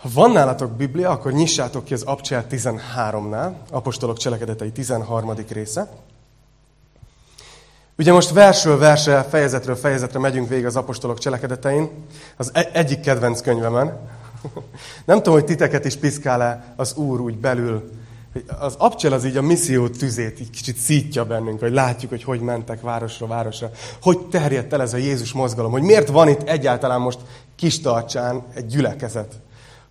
Ha van nálatok Biblia, akkor nyissátok ki az Abcsel 13-nál, Apostolok cselekedetei 13. része. Ugye most versről versre, fejezetről fejezetre megyünk végig az apostolok cselekedetein, az e- egyik kedvenc könyvemen. Nem tudom, hogy titeket is piszkál-e az Úr úgy belül. Az abcsel az így a misszió tüzét így kicsit szítja bennünk, hogy látjuk, hogy hogy mentek városra, városra. Hogy terjedt el ez a Jézus mozgalom, hogy miért van itt egyáltalán most kis tartsán egy gyülekezet.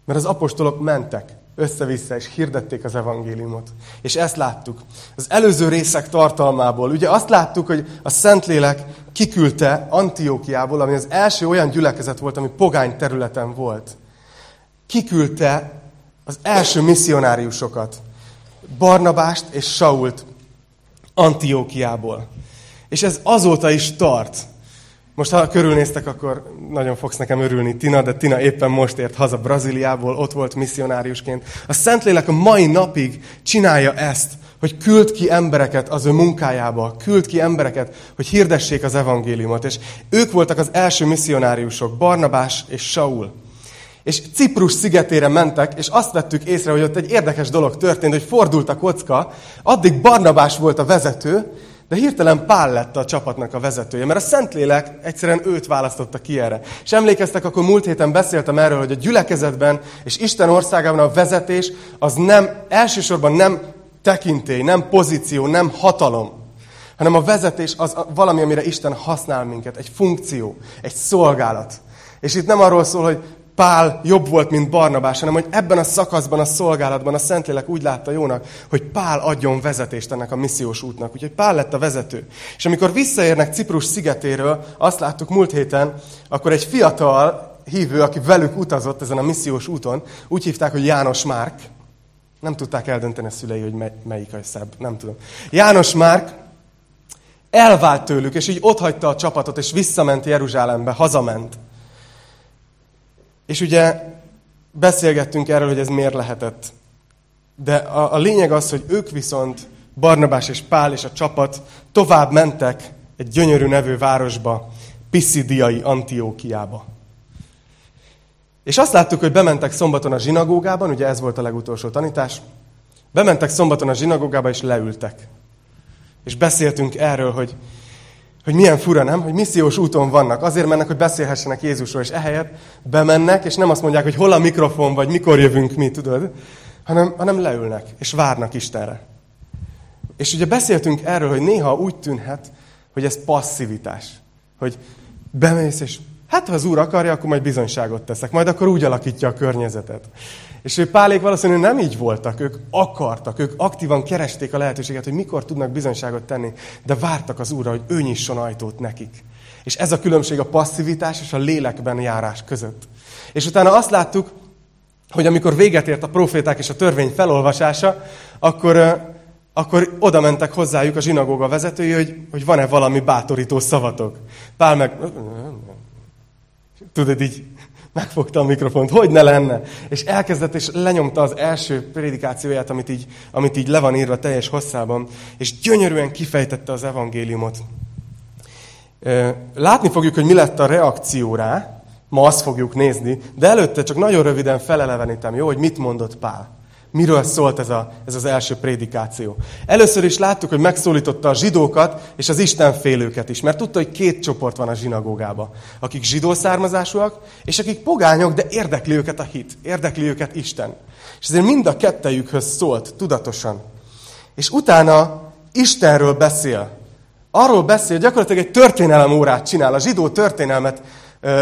Mert az apostolok mentek össze-vissza, és hirdették az evangéliumot. És ezt láttuk. Az előző részek tartalmából. Ugye azt láttuk, hogy a Szentlélek kiküldte Antiókiából, ami az első olyan gyülekezet volt, ami pogány területen volt. Kiküldte az első misszionáriusokat. Barnabást és Sault Antiókiából. És ez azóta is tart. Most ha körülnéztek, akkor nagyon fogsz nekem örülni, Tina, de Tina éppen most ért haza Brazíliából, ott volt misszionáriusként. A Szentlélek a mai napig csinálja ezt, hogy küld ki embereket az ő munkájába, küld ki embereket, hogy hirdessék az evangéliumot. És ők voltak az első misszionáriusok, Barnabás és Saul. És Ciprus szigetére mentek, és azt vettük észre, hogy ott egy érdekes dolog történt, hogy fordult a kocka, addig Barnabás volt a vezető, de hirtelen Pál lett a csapatnak a vezetője, mert a Szentlélek egyszerűen őt választotta ki erre. És emlékeztek, akkor múlt héten beszéltem erről, hogy a gyülekezetben és Isten országában a vezetés az nem, elsősorban nem tekintély, nem pozíció, nem hatalom, hanem a vezetés az valami, amire Isten használ minket, egy funkció, egy szolgálat. És itt nem arról szól, hogy Pál jobb volt, mint Barnabás, hanem hogy ebben a szakaszban, a szolgálatban a Szentlélek úgy látta jónak, hogy Pál adjon vezetést ennek a missziós útnak. Úgyhogy Pál lett a vezető. És amikor visszaérnek Ciprus szigetéről, azt láttuk múlt héten, akkor egy fiatal hívő, aki velük utazott ezen a missziós úton, úgy hívták, hogy János Márk. Nem tudták eldönteni a szülei, hogy melyik a szebb, nem tudom. János Márk elvált tőlük, és így otthagyta a csapatot, és visszament Jeruzsálembe, hazament. És ugye beszélgettünk erről, hogy ez miért lehetett. De a, a lényeg az, hogy ők viszont, Barnabás és Pál és a csapat tovább mentek egy gyönyörű nevű városba, Pisidiai Antiókiába. És azt láttuk, hogy bementek szombaton a zsinagógában, ugye ez volt a legutolsó tanítás, bementek szombaton a zsinagógába és leültek. És beszéltünk erről, hogy hogy milyen fura, nem? Hogy missziós úton vannak. Azért mennek, hogy beszélhessenek Jézusról, és ehelyett bemennek, és nem azt mondják, hogy hol a mikrofon, vagy mikor jövünk mi, tudod? Hanem, hanem leülnek, és várnak Istenre. És ugye beszéltünk erről, hogy néha úgy tűnhet, hogy ez passzivitás. Hogy bemész, és hát ha az Úr akarja, akkor majd bizonyságot teszek. Majd akkor úgy alakítja a környezetet. És ő Pálék valószínűleg nem így voltak, ők akartak, ők aktívan keresték a lehetőséget, hogy mikor tudnak bizonyságot tenni, de vártak az Úrra, hogy ő nyisson ajtót nekik. És ez a különbség a passzivitás és a lélekben járás között. És utána azt láttuk, hogy amikor véget ért a proféták és a törvény felolvasása, akkor, akkor oda mentek hozzájuk a zsinagóga vezetői, hogy, hogy van-e valami bátorító szavatok. Pál meg... Tudod, így megfogta a mikrofont, hogy ne lenne. És elkezdett, és lenyomta az első prédikációját, amit így, amit így le van írva teljes hosszában, és gyönyörűen kifejtette az evangéliumot. Látni fogjuk, hogy mi lett a reakció rá, ma azt fogjuk nézni, de előtte csak nagyon röviden felelevenítem, jó, hogy mit mondott Pál. Miről szólt ez, a, ez az első prédikáció? Először is láttuk, hogy megszólította a zsidókat és az istenfélőket is, mert tudta, hogy két csoport van a zsinagógában. Akik zsidó származásúak, és akik pogányok, de érdekli őket a hit, érdekli őket Isten. És ezért mind a kettejükhöz szólt tudatosan. És utána Istenről beszél. Arról beszél, gyakorlatilag egy történelem órát csinál. A zsidó történelmet ö,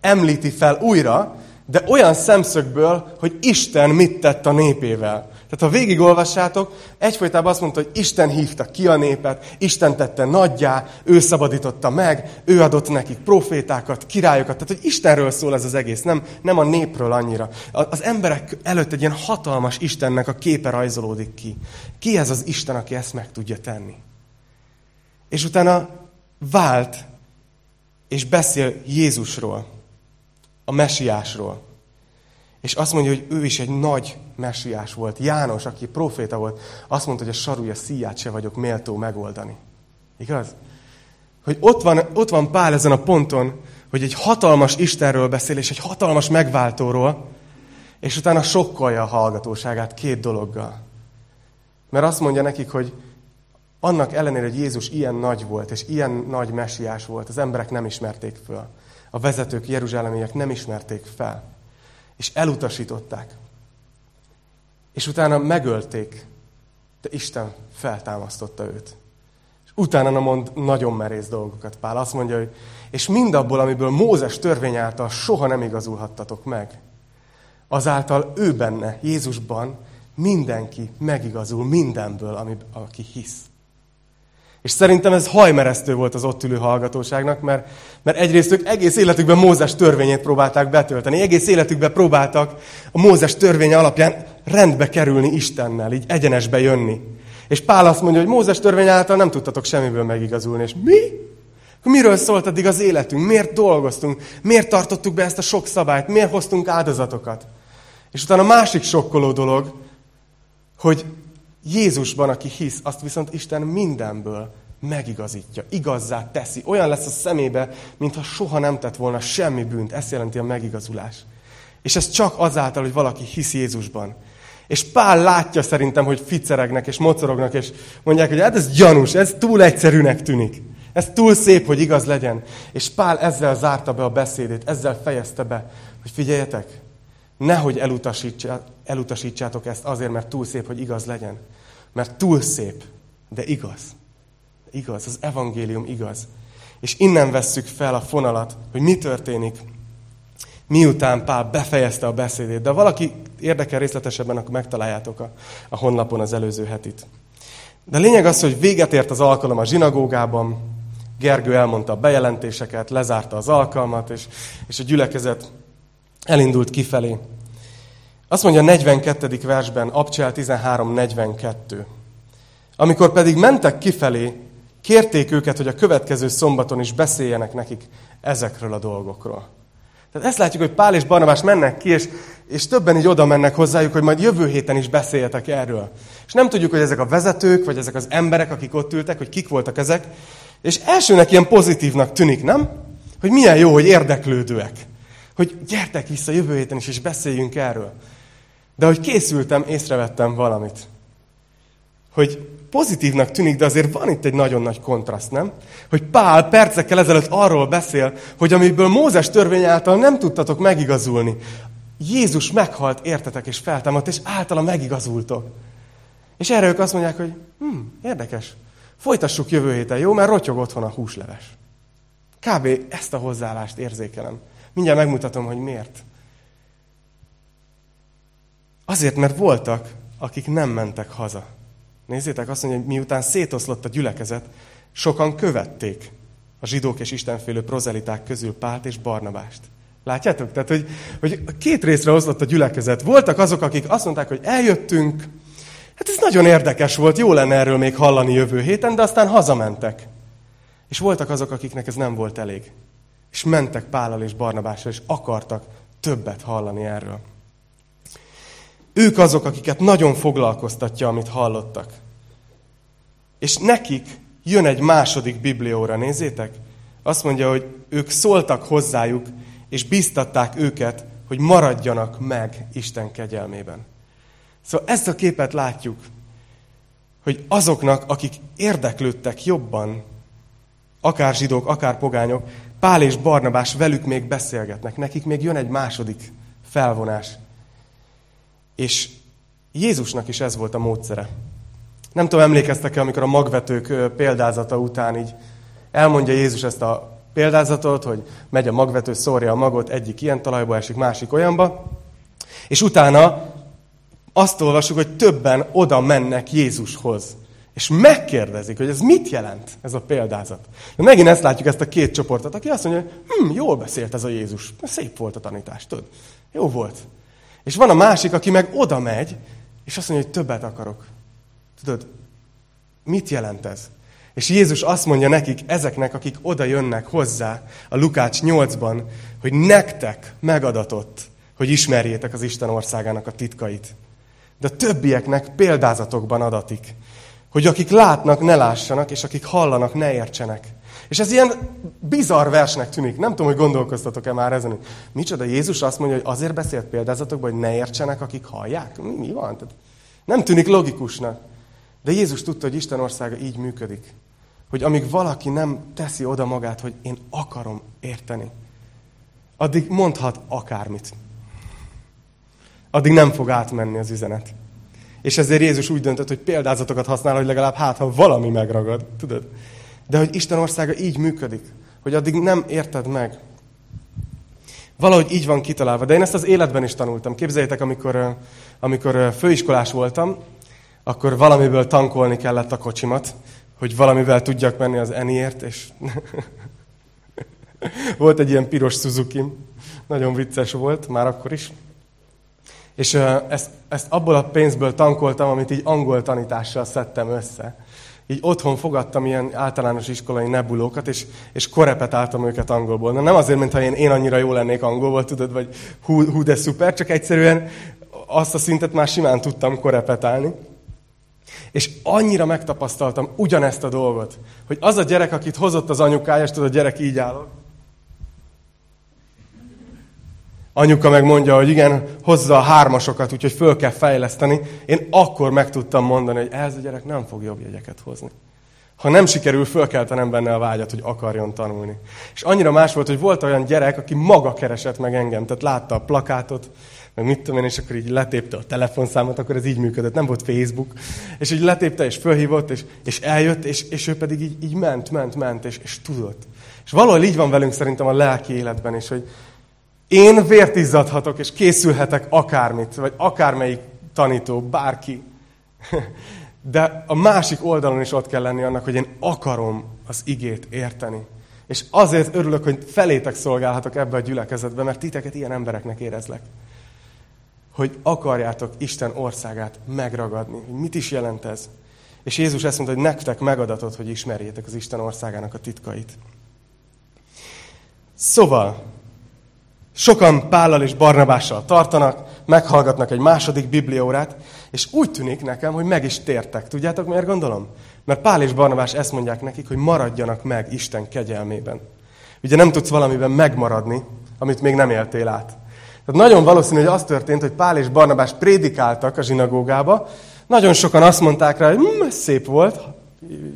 említi fel újra, de olyan szemszögből, hogy Isten mit tett a népével. Tehát ha végigolvassátok, egyfolytában azt mondta, hogy Isten hívta ki a népet, Isten tette nagyjá, ő szabadította meg, ő adott nekik profétákat, királyokat. Tehát, hogy Istenről szól ez az egész, nem, nem a népről annyira. Az emberek előtt egy ilyen hatalmas Istennek a képe rajzolódik ki. Ki ez az Isten, aki ezt meg tudja tenni? És utána vált, és beszél Jézusról a mesiásról. És azt mondja, hogy ő is egy nagy mesiás volt. János, aki proféta volt, azt mondta, hogy a sarúja szíját se vagyok méltó megoldani. Igaz? Hogy ott van, ott van Pál ezen a ponton, hogy egy hatalmas Istenről beszél, és egy hatalmas megváltóról, És utána sokkolja a hallgatóságát két dologgal. Mert azt mondja nekik, hogy annak ellenére, hogy Jézus ilyen nagy volt, és ilyen nagy messiás volt, az emberek nem ismerték föl. A vezetők, jeruzsálemiek nem ismerték fel. És elutasították. És utána megölték, de Isten feltámasztotta őt. És utána mond nagyon merész dolgokat Pál. Azt mondja, hogy és mindabból, amiből Mózes törvény által soha nem igazulhattatok meg, azáltal ő benne, Jézusban mindenki megigazul mindenből, ami, aki hisz. És szerintem ez hajmeresztő volt az ott ülő hallgatóságnak, mert, mert egyrészt ők egész életükben Mózes törvényét próbálták betölteni, egész életükben próbáltak a Mózes törvénye alapján rendbe kerülni Istennel, így egyenesbe jönni. És Pál azt mondja, hogy Mózes törvény által nem tudtatok semmiből megigazulni. És mi? Miről szólt addig az életünk? Miért dolgoztunk? Miért tartottuk be ezt a sok szabályt? Miért hoztunk áldozatokat? És utána a másik sokkoló dolog, hogy Jézusban, aki hisz, azt viszont Isten mindenből megigazítja, igazzá teszi. Olyan lesz a szemébe, mintha soha nem tett volna semmi bűnt. Ezt jelenti a megigazulás. És ez csak azáltal, hogy valaki hisz Jézusban. És Pál látja szerintem, hogy ficeregnek és mocorognak, és mondják, hogy hát ez gyanús, ez túl egyszerűnek tűnik. Ez túl szép, hogy igaz legyen. És Pál ezzel zárta be a beszédét, ezzel fejezte be, hogy figyeljetek, nehogy elutasítsátok ezt azért, mert túl szép, hogy igaz legyen. Mert túl szép, de igaz. Igaz, az evangélium igaz. És innen vesszük fel a fonalat, hogy mi történik, miután Pál befejezte a beszédét. De valaki érdekel részletesebben, akkor megtaláljátok a, a honlapon az előző hetit. De lényeg az, hogy véget ért az alkalom a zsinagógában, Gergő elmondta a bejelentéseket, lezárta az alkalmat, és, és a gyülekezet elindult kifelé. Azt mondja a 42. versben, Abcsel 13.42. Amikor pedig mentek kifelé, kérték őket, hogy a következő szombaton is beszéljenek nekik ezekről a dolgokról. Tehát ezt látjuk, hogy Pál és Barnabás mennek ki, és, és többen így oda mennek hozzájuk, hogy majd jövő héten is beszéljetek erről. És nem tudjuk, hogy ezek a vezetők, vagy ezek az emberek, akik ott ültek, hogy kik voltak ezek. És elsőnek ilyen pozitívnak tűnik, nem? Hogy milyen jó, hogy érdeklődőek. Hogy gyertek vissza jövő héten is, és beszéljünk erről. De hogy készültem, észrevettem valamit. Hogy pozitívnak tűnik, de azért van itt egy nagyon nagy kontraszt, nem? Hogy Pál percekkel ezelőtt arról beszél, hogy amiből Mózes törvény által nem tudtatok megigazulni, Jézus meghalt, értetek, és feltámadt, és általa megigazultok. És erre ők azt mondják, hogy hm, érdekes, folytassuk jövő héten, jó? Mert rotyog otthon a húsleves. Kb. ezt a hozzáállást érzékelem. Mindjárt megmutatom, hogy miért. Azért, mert voltak, akik nem mentek haza. Nézzétek, azt mondja, hogy miután szétoszlott a gyülekezet, sokan követték a zsidók és istenfélő prozeliták közül Pált és Barnabást. Látjátok? Tehát, hogy, hogy két részre oszlott a gyülekezet. Voltak azok, akik azt mondták, hogy eljöttünk, hát ez nagyon érdekes volt, jó lenne erről még hallani jövő héten, de aztán hazamentek. És voltak azok, akiknek ez nem volt elég. És mentek Pállal és Barnabással, és akartak többet hallani erről. Ők azok, akiket nagyon foglalkoztatja, amit hallottak. És nekik jön egy második biblióra, nézzétek. Azt mondja, hogy ők szóltak hozzájuk, és biztatták őket, hogy maradjanak meg Isten kegyelmében. Szóval ezt a képet látjuk, hogy azoknak, akik érdeklődtek jobban, akár zsidók, akár pogányok, Pál és Barnabás velük még beszélgetnek, nekik még jön egy második felvonás. És Jézusnak is ez volt a módszere. Nem tudom, emlékeztek-e, amikor a magvetők példázata után így elmondja Jézus ezt a példázatot, hogy megy a magvető, szórja a magot, egyik ilyen talajba esik, másik olyanba, és utána azt olvasjuk, hogy többen oda mennek Jézushoz. És megkérdezik, hogy ez mit jelent, ez a példázat. De megint ezt látjuk, ezt a két csoportot, aki azt mondja, hogy hm, jól beszélt ez a Jézus. Szép volt a tanítás, tudod. Jó volt. És van a másik, aki meg oda megy, és azt mondja, hogy többet akarok. Tudod, mit jelent ez? És Jézus azt mondja nekik, ezeknek, akik oda jönnek hozzá a Lukács 8-ban, hogy nektek megadatott, hogy ismerjétek az Isten országának a titkait. De a többieknek példázatokban adatik, hogy akik látnak, ne lássanak, és akik hallanak, ne értsenek. És ez ilyen bizarr versnek tűnik. Nem tudom, hogy gondolkoztatok-e már ezen. Micsoda, Jézus azt mondja, hogy azért beszélt példázatokban, hogy ne értsenek, akik hallják? Mi, mi van? Tehát nem tűnik logikusnak. De Jézus tudta, hogy Isten országa így működik. Hogy amíg valaki nem teszi oda magát, hogy én akarom érteni, addig mondhat akármit. Addig nem fog átmenni az üzenet. És ezért Jézus úgy döntött, hogy példázatokat használ, hogy legalább hát, ha valami megragad. Tudod? De hogy Isten országa így működik, hogy addig nem érted meg. Valahogy így van kitalálva. De én ezt az életben is tanultam. Képzeljétek, amikor, amikor főiskolás voltam, akkor valamiből tankolni kellett a kocsimat, hogy valamivel tudjak menni az Eniért, és volt egy ilyen piros suzuki nagyon vicces volt, már akkor is. És ezt, ezt abból a pénzből tankoltam, amit így angol tanítással szedtem össze. Így otthon fogadtam ilyen általános iskolai nebulókat, és, és korepetáltam őket angolból. Na, nem azért, mintha én, én annyira jó lennék angolból, tudod, vagy hú, hú, de szuper, csak egyszerűen azt a szintet már simán tudtam korepetálni. És annyira megtapasztaltam ugyanezt a dolgot, hogy az a gyerek, akit hozott az anyukája, és tudod, a gyerek így áll. Anyuka meg mondja, hogy igen, hozza a hármasokat, úgyhogy föl kell fejleszteni. Én akkor meg tudtam mondani, hogy ez a gyerek nem fog jobb jegyeket hozni. Ha nem sikerül, fölkeltenem benne a vágyat, hogy akarjon tanulni. És annyira más volt, hogy volt olyan gyerek, aki maga keresett meg engem. Tehát látta a plakátot, meg mit tudom én, és akkor így letépte a telefonszámot, akkor ez így működött, nem volt Facebook. És így letépte, és fölhívott, és, és eljött, és, és ő pedig így, így ment, ment, ment, és, és tudott. És valahol így van velünk szerintem a lelki életben is, hogy én vért izzadhatok, és készülhetek akármit, vagy akármelyik tanító, bárki. De a másik oldalon is ott kell lenni annak, hogy én akarom az igét érteni. És azért örülök, hogy felétek szolgálhatok ebbe a gyülekezetbe, mert titeket ilyen embereknek érezlek. Hogy akarjátok Isten országát megragadni. Mit is jelent ez? És Jézus ezt mondta, hogy nektek megadatot, hogy ismerjétek az Isten országának a titkait. Szóval, Sokan Pállal és Barnabással tartanak, meghallgatnak egy második bibliórát, és úgy tűnik nekem, hogy meg is tértek. Tudjátok, miért gondolom? Mert Pál és Barnabás ezt mondják nekik, hogy maradjanak meg Isten kegyelmében. Ugye nem tudsz valamiben megmaradni, amit még nem éltél át. Tehát nagyon valószínű, hogy az történt, hogy Pál és Barnabás prédikáltak a zsinagógába, nagyon sokan azt mondták rá, hogy hm, szép volt,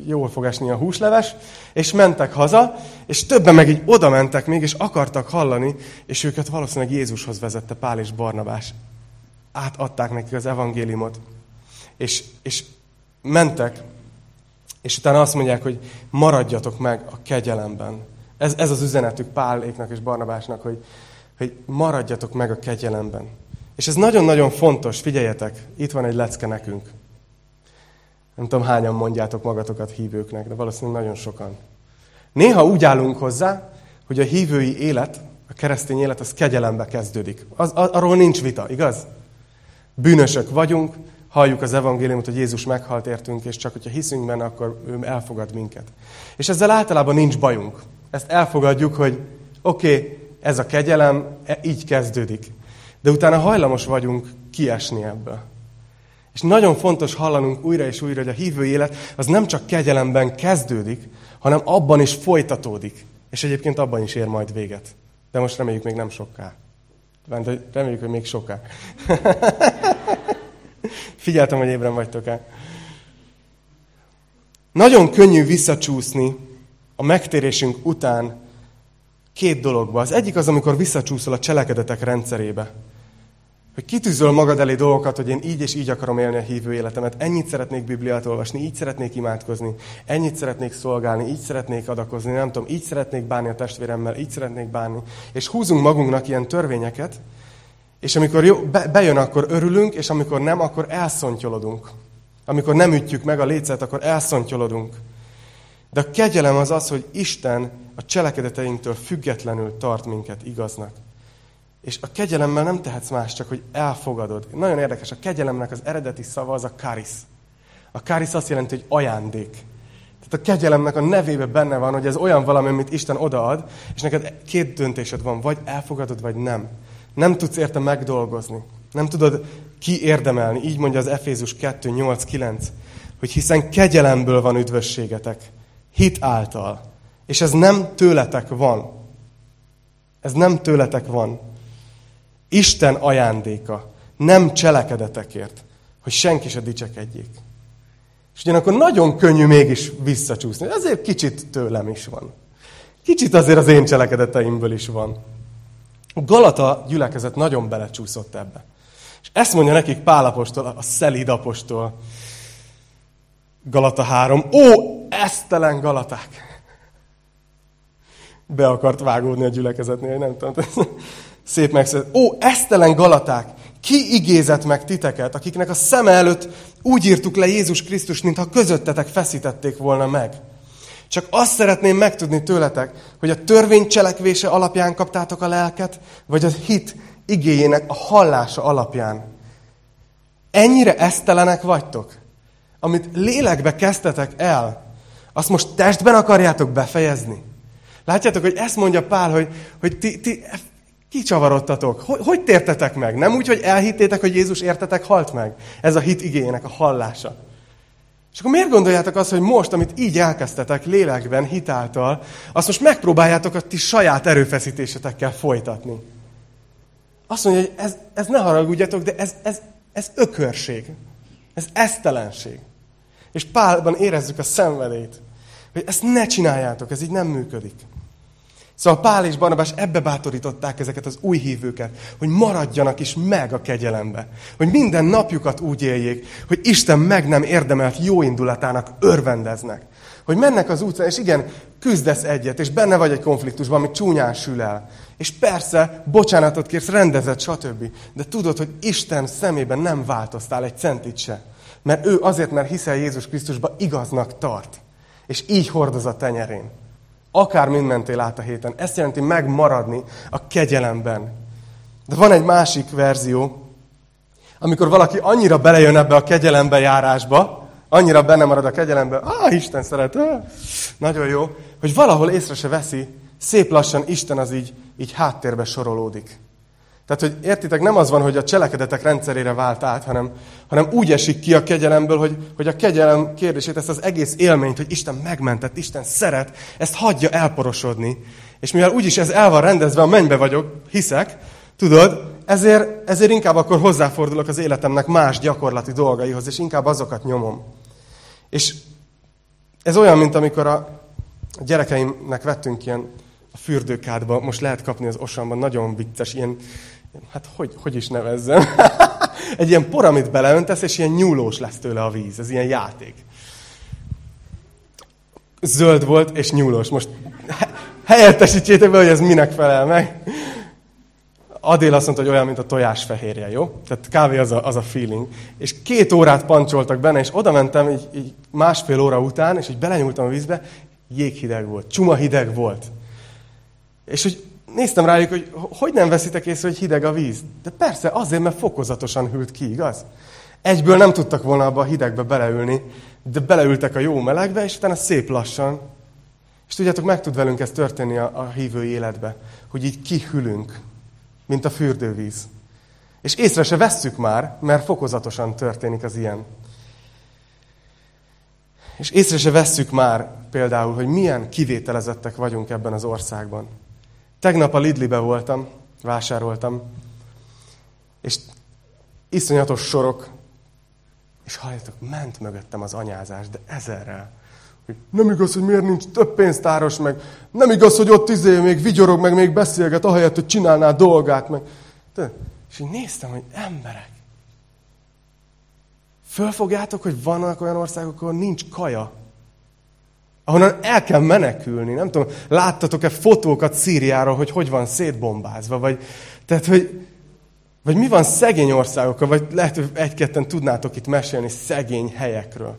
jól fog esni a húsleves, és mentek haza, és többen meg így oda mentek még, és akartak hallani, és őket valószínűleg Jézushoz vezette Pál és Barnabás. Átadták nekik az evangéliumot. És, és mentek, és utána azt mondják, hogy maradjatok meg a kegyelemben. Ez, ez az üzenetük Páléknak és Barnabásnak, hogy, hogy maradjatok meg a kegyelemben. És ez nagyon-nagyon fontos, figyeljetek, itt van egy lecke nekünk. Nem tudom, hányan mondjátok magatokat hívőknek, de valószínűleg nagyon sokan. Néha úgy állunk hozzá, hogy a hívői élet, a keresztény élet, az kegyelembe kezdődik. Az, arról nincs vita, igaz? Bűnösök vagyunk, halljuk az evangéliumot, hogy Jézus meghalt értünk, és csak hogyha hiszünk benne, akkor ő elfogad minket. És ezzel általában nincs bajunk. Ezt elfogadjuk, hogy oké, okay, ez a kegyelem, e, így kezdődik. De utána hajlamos vagyunk kiesni ebből. És nagyon fontos hallanunk újra és újra, hogy a hívő élet az nem csak kegyelemben kezdődik, hanem abban is folytatódik. És egyébként abban is ér majd véget. De most reméljük még nem soká. Reméljük, hogy még soká. Figyeltem, hogy ébren vagytok el. Nagyon könnyű visszacsúszni a megtérésünk után két dologba. Az egyik az, amikor visszacsúszol a cselekedetek rendszerébe. Hogy kitűzöl magad elé dolgokat, hogy én így és így akarom élni a hívő életemet. Ennyit szeretnék Bibliát olvasni, így szeretnék imádkozni, ennyit szeretnék szolgálni, így szeretnék adakozni, nem tudom, így szeretnék bánni a testvéremmel, így szeretnék bánni. És húzunk magunknak ilyen törvényeket, és amikor jó, be, bejön, akkor örülünk, és amikor nem, akkor elszontyolodunk. Amikor nem ütjük meg a lécet, akkor elszontyolodunk. De a kegyelem az az, hogy Isten a cselekedeteinktől függetlenül tart minket igaznak. És a kegyelemmel nem tehetsz más, csak hogy elfogadod. Nagyon érdekes, a kegyelemnek az eredeti szava az a karisz. A karisz azt jelenti, hogy ajándék. Tehát a kegyelemnek a nevébe benne van, hogy ez olyan valami, amit Isten odaad, és neked két döntésed van, vagy elfogadod, vagy nem. Nem tudsz érte megdolgozni. Nem tudod kiérdemelni. Így mondja az Efézus 2, 8, 9, hogy hiszen kegyelemből van üdvösségetek. Hit által. És ez nem tőletek van. Ez nem tőletek van. Isten ajándéka, nem cselekedetekért, hogy senki se dicsekedjék. És ugyanakkor nagyon könnyű mégis visszacsúszni. Ezért kicsit tőlem is van. Kicsit azért az én cselekedeteimből is van. A Galata gyülekezet nagyon belecsúszott ebbe. És ezt mondja nekik Pálapostól, a szelíd apostol. Galata 3. Ó, esztelen Galaták! Be akart vágódni a gyülekezetnél, nem tudom. Szép megszedett. Ó, esztelen Galaták! Ki igézett meg titeket, akiknek a szeme előtt úgy írtuk le Jézus Krisztus, mintha közöttetek feszítették volna meg? Csak azt szeretném megtudni tőletek, hogy a törvény cselekvése alapján kaptátok a lelket, vagy a hit igényének a hallása alapján. Ennyire esztelenek vagytok, amit lélekbe kezdtetek el, azt most testben akarjátok befejezni? Látjátok, hogy ezt mondja Pál, hogy, hogy ti, ti kicsavarodtatok. Hogy, hogy tértetek meg? Nem úgy, hogy elhittétek, hogy Jézus értetek halt meg? Ez a hit igényének a hallása. És akkor miért gondoljátok azt, hogy most, amit így elkezdtetek lélekben, hitáltal, azt most megpróbáljátok a ti saját erőfeszítésetekkel folytatni? Azt mondja, hogy ez, ez ne haragudjatok, de ez, ez, ez ökörség. Ez esztelenség. És Pálban érezzük a szenvedét, hogy ezt ne csináljátok, ez így nem működik. Szóval Pál és Barnabás ebbe bátorították ezeket az új hívőket, hogy maradjanak is meg a kegyelembe. Hogy minden napjukat úgy éljék, hogy Isten meg nem érdemelt jó indulatának örvendeznek. Hogy mennek az utcán, és igen, küzdesz egyet, és benne vagy egy konfliktusban, ami csúnyán sül el. És persze, bocsánatot kérsz, rendezett, stb. De tudod, hogy Isten szemében nem változtál egy centit se. Mert ő azért, mert hiszel Jézus Krisztusba, igaznak tart. És így hordoz a tenyerén. Akár mind mentél át a héten. Ezt jelenti megmaradni a kegyelemben. De van egy másik verzió, amikor valaki annyira belejön ebbe a kegyelembe járásba, annyira benne marad a kegyelembe, ah, Isten szeret, ah, nagyon jó, hogy valahol észre se veszi, szép lassan Isten az így, így háttérbe sorolódik. Tehát, hogy értitek, nem az van, hogy a cselekedetek rendszerére vált át, hanem, hanem úgy esik ki a kegyelemből, hogy, hogy a kegyelem kérdését, ezt az egész élményt, hogy Isten megmentett, Isten szeret, ezt hagyja elporosodni. És mivel úgyis ez el van rendezve, a mennybe vagyok, hiszek, tudod, ezért, ezért inkább akkor hozzáfordulok az életemnek más gyakorlati dolgaihoz, és inkább azokat nyomom. És ez olyan, mint amikor a gyerekeimnek vettünk ilyen a fürdőkádba, most lehet kapni az osamban, nagyon vicces, ilyen hát hogy, hogy is nevezzem, egy ilyen por, amit beleöntesz, és ilyen nyúlós lesz tőle a víz. Ez ilyen játék. Zöld volt, és nyúlós. Most helyettesítsétek be, hogy ez minek felel meg. Adél azt mondta, hogy olyan, mint a tojás fehérje, jó? Tehát kávé az a, az a feeling. És két órát pancsoltak benne, és oda mentem így, így másfél óra után, és így belenyúltam a vízbe, jéghideg volt, csuma hideg volt. És hogy néztem rájuk, hogy hogy nem veszitek észre, hogy hideg a víz. De persze, azért, mert fokozatosan hűlt ki, igaz? Egyből nem tudtak volna abba a hidegbe beleülni, de beleültek a jó melegbe, és utána szép lassan. És tudjátok, meg tud velünk ez történni a, a hívő életbe, hogy így kihűlünk, mint a fürdővíz. És észre se vesszük már, mert fokozatosan történik az ilyen. És észre se vesszük már például, hogy milyen kivételezettek vagyunk ebben az országban. Tegnap a Lidlibe voltam, vásároltam, és iszonyatos sorok, és halljátok, ment mögöttem az anyázás, de ezerrel. Nem igaz, hogy miért nincs több pénztáros, meg nem igaz, hogy ott izé még vigyorog, meg még beszélget, ahelyett, hogy csinálná dolgát, meg... De, és így néztem, hogy emberek, fölfogjátok, hogy vannak olyan országok, ahol nincs kaja, ahonnan el kell menekülni. Nem tudom, láttatok-e fotókat Szíriáról, hogy hogy van szétbombázva, vagy, tehát, hogy, vagy mi van szegény országokkal, vagy lehet, hogy egy-ketten tudnátok itt mesélni szegény helyekről.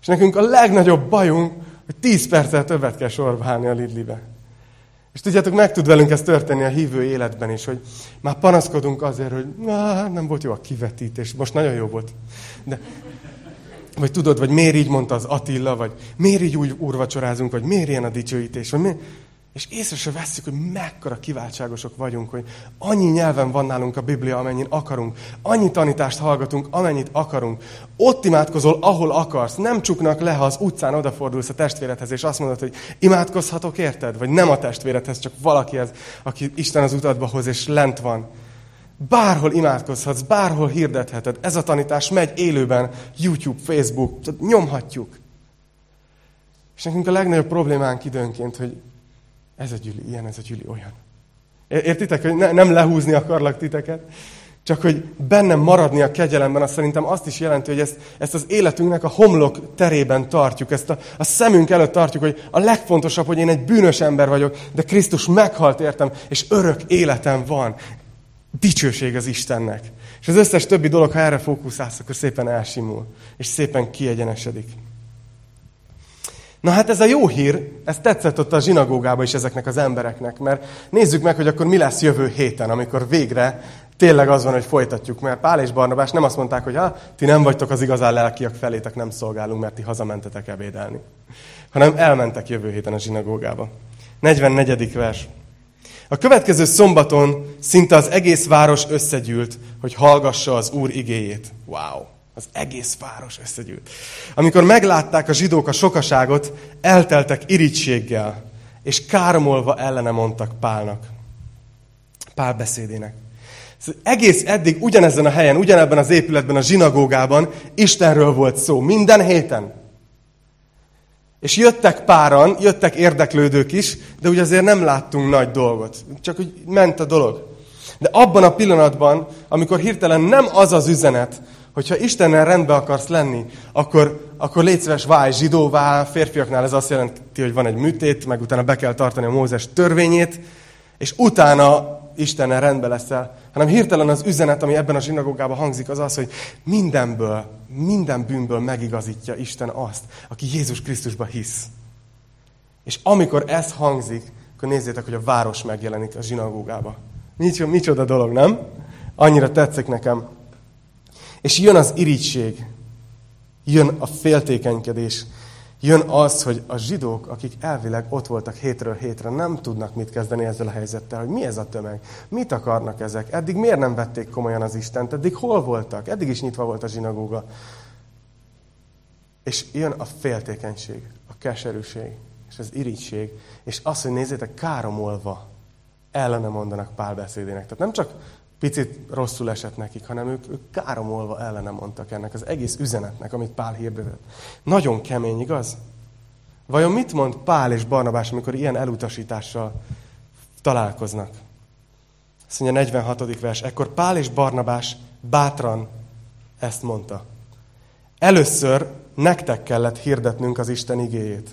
És nekünk a legnagyobb bajunk, hogy tíz perccel többet kell sorba állni a Lidlibe. És tudjátok, meg tud velünk ez történni a hívő életben is, hogy már panaszkodunk azért, hogy nem volt jó a kivetítés. Most nagyon jó volt. De vagy tudod, vagy miért így mondta az Attila, vagy miért így úgy úrvacsorázunk, vagy miért ilyen a dicsőítés, vagy miért... És észre se vesszük, hogy mekkora kiváltságosok vagyunk, hogy annyi nyelven van nálunk a Biblia, amennyit akarunk. Annyi tanítást hallgatunk, amennyit akarunk. Ott imádkozol, ahol akarsz. Nem csuknak le, ha az utcán odafordulsz a testvéredhez, és azt mondod, hogy imádkozhatok, érted? Vagy nem a testvéredhez, csak valakihez, aki Isten az utadba hoz, és lent van. Bárhol imádkozhatsz, bárhol hirdetheted. Ez a tanítás megy élőben, YouTube, Facebook, nyomhatjuk. És nekünk a legnagyobb problémánk időnként, hogy ez a gyüli ilyen, ez a gyüli olyan. Értitek, hogy ne, nem lehúzni akarlak titeket, csak hogy bennem maradni a kegyelemben, azt szerintem azt is jelenti, hogy ezt, ezt az életünknek a homlok terében tartjuk, ezt a, a szemünk előtt tartjuk, hogy a legfontosabb, hogy én egy bűnös ember vagyok, de Krisztus meghalt értem, és örök életem van. Dicsőség az Istennek. És az összes többi dolog, ha erre fókuszálsz, akkor szépen elsimul, és szépen kiegyenesedik. Na hát ez a jó hír, ez tetszett ott a zsinagógába is ezeknek az embereknek, mert nézzük meg, hogy akkor mi lesz jövő héten, amikor végre tényleg az van, hogy folytatjuk, mert Pál és Barnabás nem azt mondták, hogy ha ti nem vagytok az igazán lelkiak felétek, nem szolgálunk, mert ti hazamentetek ebédelni. Hanem elmentek jövő héten a zsinagógába. 44. vers. A következő szombaton szinte az egész város összegyűlt, hogy hallgassa az Úr igéjét. Wow! Az egész város összegyűlt. Amikor meglátták a zsidók a sokaságot, elteltek irítséggel, és káromolva ellene mondtak Pálnak. Pál beszédének. Szóval egész eddig ugyanezen a helyen, ugyanebben az épületben, a zsinagógában Istenről volt szó. Minden héten. És jöttek páran, jöttek érdeklődők is, de ugye azért nem láttunk nagy dolgot. Csak úgy ment a dolog. De abban a pillanatban, amikor hirtelen nem az az üzenet, hogyha Istennel rendben akarsz lenni, akkor, akkor légy szíves, válj zsidóvá, férfiaknál ez azt jelenti, hogy van egy műtét, meg utána be kell tartani a Mózes törvényét, és utána Istennel rendben leszel, hanem hirtelen az üzenet, ami ebben a zsinagógában hangzik, az az, hogy mindenből, minden bűnből megigazítja Isten azt, aki Jézus Krisztusba hisz. És amikor ez hangzik, akkor nézzétek, hogy a város megjelenik a zsinagógába. Micsoda, micsoda dolog, nem? Annyira tetszik nekem. És jön az irítség, jön a féltékenykedés, jön az, hogy a zsidók, akik elvileg ott voltak hétről hétre, nem tudnak mit kezdeni ezzel a helyzettel, hogy mi ez a tömeg, mit akarnak ezek, eddig miért nem vették komolyan az Istent, eddig hol voltak, eddig is nyitva volt a zsinagóga. És jön a féltékenység, a keserűség, és az irítség, és az, hogy nézzétek, káromolva ellene mondanak Pál. Tehát nem csak picit rosszul esett nekik, hanem ők, ők káromolva ellene mondtak ennek az egész üzenetnek, amit Pál hirdetett. Nagyon kemény, igaz? Vajon mit mond Pál és Barnabás, amikor ilyen elutasítással találkoznak? Azt mondja 46. vers. Ekkor Pál és Barnabás bátran ezt mondta. Először nektek kellett hirdetnünk az Isten igéjét.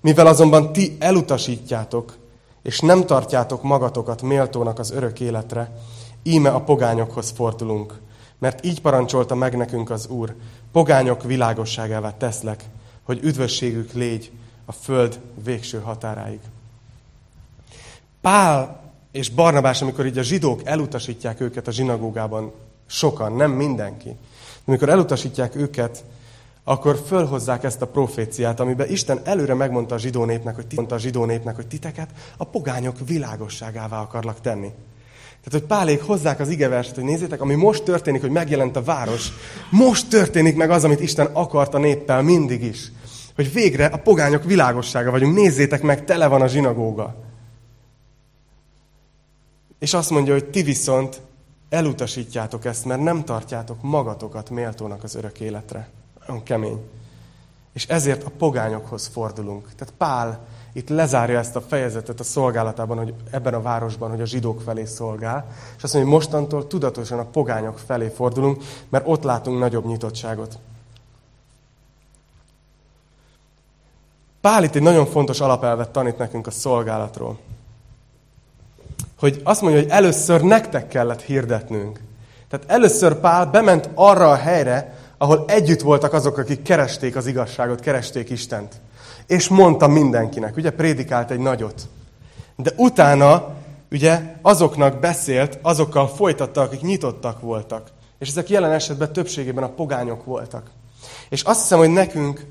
Mivel azonban ti elutasítjátok, és nem tartjátok magatokat méltónak az örök életre, íme a pogányokhoz fordulunk, mert így parancsolta meg nekünk az Úr, pogányok világosságává teszlek, hogy üdvösségük légy a föld végső határáig. Pál és Barnabás, amikor így a zsidók elutasítják őket a zsinagógában, sokan, nem mindenki, amikor elutasítják őket, akkor fölhozzák ezt a proféciát, amiben Isten előre megmondta a zsidó népnek, hogy, mondta a zsidó népnek, hogy titeket a pogányok világosságává akarlak tenni. Tehát, hogy Pálék hozzák az igeverset, hogy nézzétek, ami most történik, hogy megjelent a város, most történik meg az, amit Isten akart a néppel mindig is. Hogy végre a pogányok világossága vagyunk. Nézzétek meg, tele van a zsinagóga. És azt mondja, hogy ti viszont elutasítjátok ezt, mert nem tartjátok magatokat méltónak az örök életre. Nagyon kemény. És ezért a pogányokhoz fordulunk. Tehát Pál itt lezárja ezt a fejezetet a szolgálatában, hogy ebben a városban, hogy a zsidók felé szolgál, és azt mondja, hogy mostantól tudatosan a pogányok felé fordulunk, mert ott látunk nagyobb nyitottságot. Pál itt egy nagyon fontos alapelvet tanít nekünk a szolgálatról. Hogy azt mondja, hogy először nektek kellett hirdetnünk. Tehát először Pál bement arra a helyre, ahol együtt voltak azok, akik keresték az igazságot, keresték Istent és mondta mindenkinek. Ugye prédikált egy nagyot. De utána ugye azoknak beszélt, azokkal folytatta, akik nyitottak voltak. És ezek jelen esetben többségében a pogányok voltak. És azt hiszem, hogy nekünk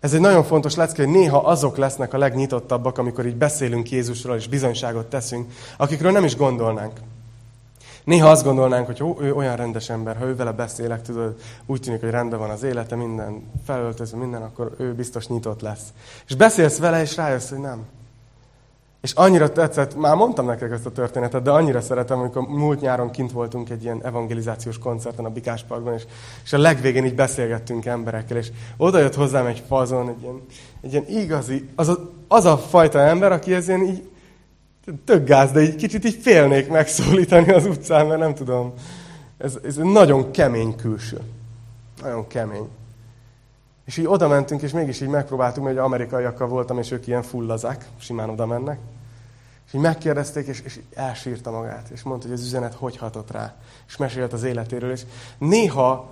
Ez egy nagyon fontos lecke, hogy néha azok lesznek a legnyitottabbak, amikor így beszélünk Jézusról és bizonyságot teszünk, akikről nem is gondolnánk. Néha azt gondolnánk, hogy ó, ő olyan rendes ember, ha ő vele beszélek, tudod, úgy tűnik, hogy rendben van az élete, minden felöltözve, minden, akkor ő biztos nyitott lesz. És beszélsz vele, és rájössz, hogy nem. És annyira tetszett, már mondtam nektek ezt a történetet, de annyira szeretem, amikor múlt nyáron kint voltunk egy ilyen evangelizációs koncerten a Bikás Parkban, és, és a legvégén így beszélgettünk emberekkel, és oda jött hozzám egy fazon, egy ilyen, egy ilyen igazi, az a, az a fajta ember, aki ez ilyen így tök gáz, de egy kicsit így félnék megszólítani az utcán, mert nem tudom. Ez, ez nagyon kemény külső. Nagyon kemény. És így oda mentünk, és mégis így megpróbáltuk, mert amerikaiakkal voltam, és ők ilyen fullazák, simán oda mennek. És így megkérdezték, és, és elsírta magát, és mondta, hogy az üzenet hogy hatott rá. És mesélt az életéről, és néha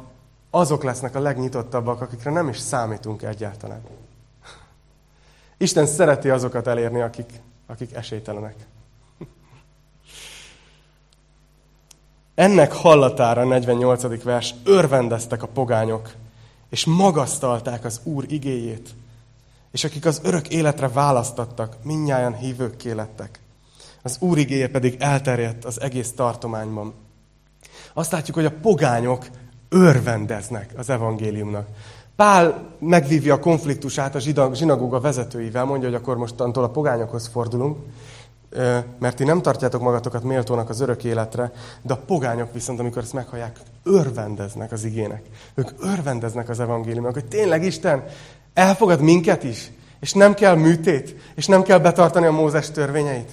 azok lesznek a legnyitottabbak, akikre nem is számítunk egyáltalán. Isten szereti azokat elérni, akik, akik esélytelenek. Ennek hallatára, 48. vers, örvendeztek a pogányok, és magasztalták az Úr igéjét. És akik az örök életre választattak, minnyáján hívőkké lettek. Az Úr igéje pedig elterjedt az egész tartományban. Azt látjuk, hogy a pogányok örvendeznek az evangéliumnak. Pál megvívja a konfliktusát a zsinagóga vezetőivel, mondja, hogy akkor mostantól a pogányokhoz fordulunk, mert ti nem tartjátok magatokat méltónak az örök életre, de a pogányok viszont, amikor ezt meghallják, örvendeznek az igének. Ők örvendeznek az evangéliumnak, hogy tényleg Isten elfogad minket is, és nem kell műtét, és nem kell betartani a Mózes törvényeit.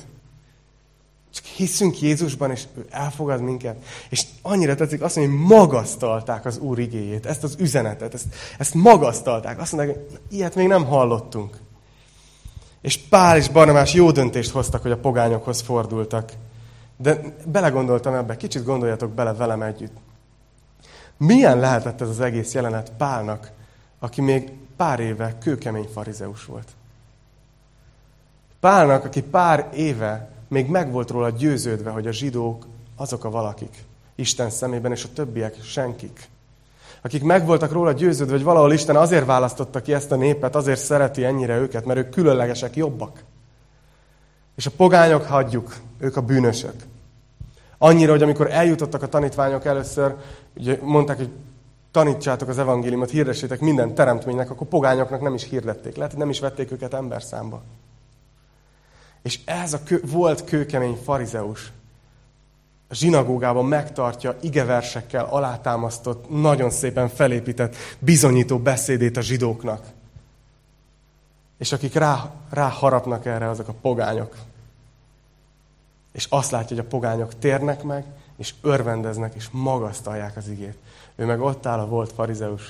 Csak hiszünk Jézusban, és ő elfogad minket. És annyira tetszik, azt mondja, hogy magasztalták az Úr igéjét, ezt az üzenetet, ezt, ezt magasztalták. Azt mondják, hogy ilyet még nem hallottunk. És Pál és Barnabás jó döntést hoztak, hogy a pogányokhoz fordultak. De belegondoltam ebbe, kicsit gondoljatok bele velem együtt. Milyen lehetett ez az egész jelenet Pálnak, aki még pár éve kőkemény farizeus volt? Pálnak, aki pár éve még meg volt róla győződve, hogy a zsidók azok a valakik Isten szemében, és a többiek senkik akik meg voltak róla győződve, hogy valahol Isten azért választotta ki ezt a népet, azért szereti ennyire őket, mert ők különlegesek, jobbak. És a pogányok hagyjuk, ők a bűnösök. Annyira, hogy amikor eljutottak a tanítványok először, ugye mondták, hogy tanítsátok az evangéliumot, hirdessétek minden teremtménynek, akkor pogányoknak nem is hirdették. Lehet, hogy nem is vették őket ember számba. És ez a kő, volt kőkemény farizeus, a zsinagógában megtartja igeversekkel alátámasztott, nagyon szépen felépített, bizonyító beszédét a zsidóknak. És akik rá, rá harapnak erre, azok a pogányok. És azt látja, hogy a pogányok térnek meg, és örvendeznek, és magasztalják az igét. Ő meg ott áll a volt farizeus,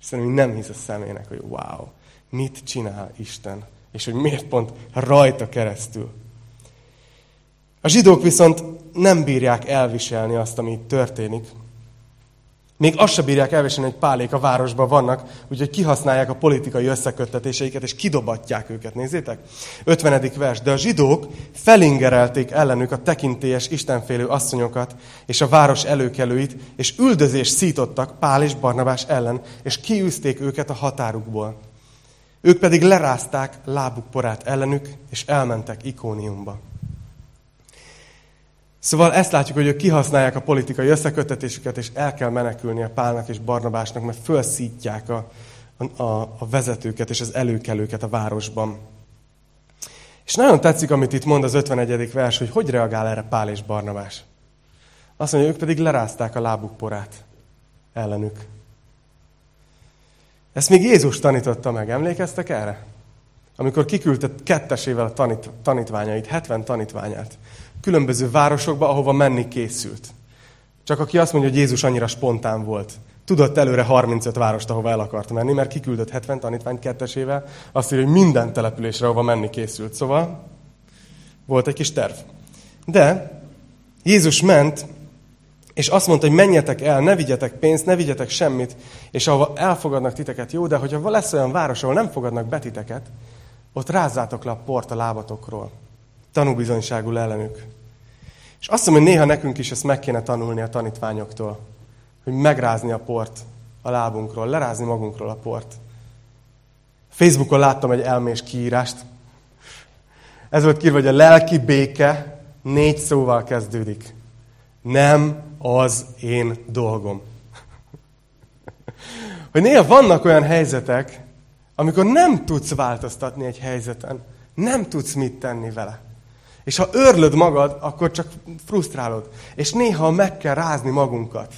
és szerintem nem hisz a szemének, hogy wow, mit csinál Isten, és hogy miért pont rajta keresztül. A zsidók viszont nem bírják elviselni azt, ami itt történik. Még azt se bírják elviselni, hogy pálék a városban vannak, úgyhogy kihasználják a politikai összeköttetéseiket, és kidobatják őket. Nézzétek? 50. vers. De a zsidók felingerelték ellenük a tekintélyes, istenfélő asszonyokat és a város előkelőit, és üldözést szítottak Pál és Barnabás ellen, és kiűzték őket a határukból. Ők pedig lerázták lábuk porát ellenük, és elmentek Ikóniumba. Szóval ezt látjuk, hogy ők kihasználják a politikai összekötetésüket, és el kell menekülni a Pálnak és Barnabásnak, mert felszítják a, a, a vezetőket és az előkelőket a városban. És nagyon tetszik, amit itt mond az 51. vers, hogy hogy reagál erre Pál és Barnabás. Azt mondja, ők pedig lerázták a lábuk porát ellenük. Ezt még Jézus tanította meg, emlékeztek erre? Amikor kiküldte kettesével a tanít, tanítványait, 70 tanítványát különböző városokba, ahova menni készült. Csak aki azt mondja, hogy Jézus annyira spontán volt. Tudott előre 35 várost, ahova el akart menni, mert kiküldött 70 tanítványt kettesével, azt írja, hogy minden településre, ahova menni készült. Szóval volt egy kis terv. De Jézus ment, és azt mondta, hogy menjetek el, ne vigyetek pénzt, ne vigyetek semmit, és ahova elfogadnak titeket, jó, de hogyha lesz olyan város, ahol nem fogadnak be titeket, ott rázzátok le a port a lábatokról tanúbizonyságul ellenük. És azt mondom, hogy néha nekünk is ezt meg kéne tanulni a tanítványoktól, hogy megrázni a port a lábunkról, lerázni magunkról a port. Facebookon láttam egy elmés kiírást. Ez volt kírva, hogy a lelki béke négy szóval kezdődik. Nem az én dolgom. Hogy néha vannak olyan helyzetek, amikor nem tudsz változtatni egy helyzeten. Nem tudsz mit tenni vele. És ha örlöd magad, akkor csak frusztrálod. És néha meg kell rázni magunkat.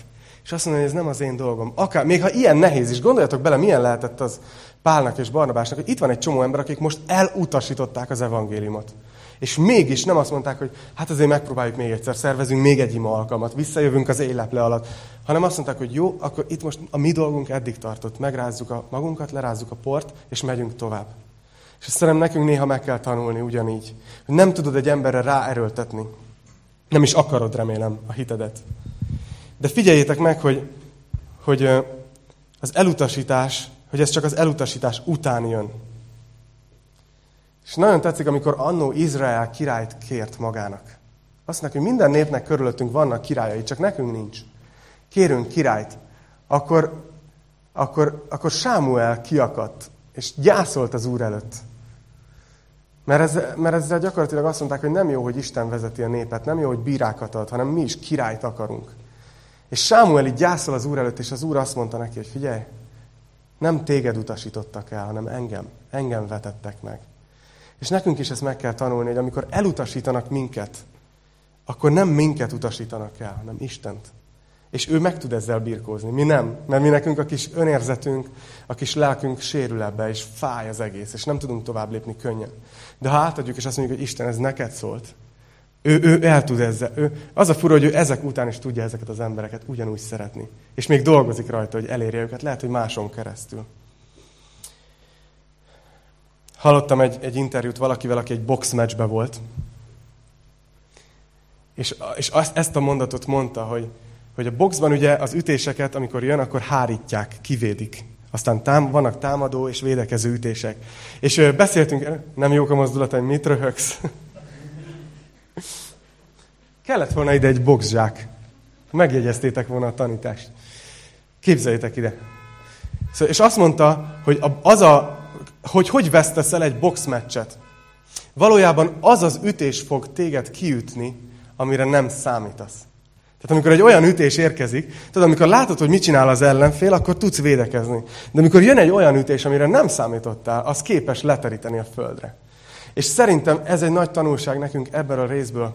És azt mondani, hogy ez nem az én dolgom. Akár, még ha ilyen nehéz is, gondoljatok bele, milyen lehetett az Pálnak és Barnabásnak, hogy itt van egy csomó ember, akik most elutasították az evangéliumot. És mégis nem azt mondták, hogy hát azért megpróbáljuk még egyszer, szervezünk még egy ima alkalmat, visszajövünk az éleple alatt, hanem azt mondták, hogy jó, akkor itt most a mi dolgunk eddig tartott, megrázzuk a magunkat, lerázzuk a port, és megyünk tovább. És szerintem nekünk néha meg kell tanulni ugyanígy, hogy nem tudod egy emberre ráerőltetni. Nem is akarod, remélem, a hitedet. De figyeljétek meg, hogy, hogy az elutasítás, hogy ez csak az elutasítás után jön. És nagyon tetszik, amikor annó Izrael királyt kért magának. Azt mondják, hogy minden népnek körülöttünk vannak királyai, csak nekünk nincs. Kérünk királyt. Akkor, akkor, akkor Sámuel kiakadt, és gyászolt az Úr előtt. Mert, ez, mert ezzel gyakorlatilag azt mondták, hogy nem jó, hogy Isten vezeti a népet, nem jó, hogy bírákat ad, hanem mi is királyt akarunk. És Sámuel így gyászol az Úr előtt, és az Úr azt mondta neki, hogy figyelj, nem téged utasítottak el, hanem engem. Engem vetettek meg. És nekünk is ezt meg kell tanulni, hogy amikor elutasítanak minket, akkor nem minket utasítanak el, hanem Istent. És ő meg tud ezzel birkózni. Mi nem. Mert mi nekünk a kis önérzetünk, a kis lelkünk sérül ebbe, és fáj az egész, és nem tudunk tovább lépni könnyen. De ha átadjuk, és azt mondjuk, hogy Isten, ez neked szólt, ő, ő el tud ezzel. Ő, az a fura, hogy ő ezek után is tudja ezeket az embereket ugyanúgy szeretni. És még dolgozik rajta, hogy elérje őket, lehet, hogy máson keresztül. Hallottam egy, egy interjút valakivel, aki egy boxmeccsbe volt, és, és azt, ezt a mondatot mondta, hogy, hogy a boxban ugye az ütéseket, amikor jön, akkor hárítják, kivédik. Aztán tám, vannak támadó és védekező ütések. És ö, beszéltünk, nem jók a mozdulataim, mit röhögsz? Kellett volna ide egy boxzsák. Megjegyeztétek volna a tanítást. Képzeljétek ide. Szóval, és azt mondta, hogy az a, hogy hogy vesztesz el egy boxmeccset. Valójában az az ütés fog téged kiütni, amire nem számítasz. Tehát amikor egy olyan ütés érkezik, tudod, amikor látod, hogy mit csinál az ellenfél, akkor tudsz védekezni. De amikor jön egy olyan ütés, amire nem számítottál, az képes leteríteni a földre. És szerintem ez egy nagy tanulság nekünk ebből a részből,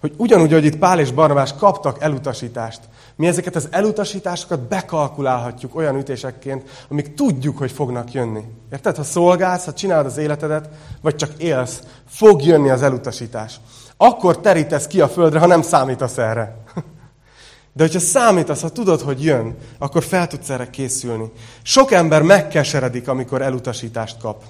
hogy ugyanúgy, hogy itt Pál és Barnabás kaptak elutasítást, mi ezeket az elutasításokat bekalkulálhatjuk olyan ütésekként, amik tudjuk, hogy fognak jönni. Érted? Ha szolgálsz, ha csinálod az életedet, vagy csak élsz, fog jönni az elutasítás. Akkor terítesz ki a földre, ha nem számítasz erre. De hogyha számítasz, ha tudod, hogy jön, akkor fel tudsz erre készülni. Sok ember megkeseredik, amikor elutasítást kap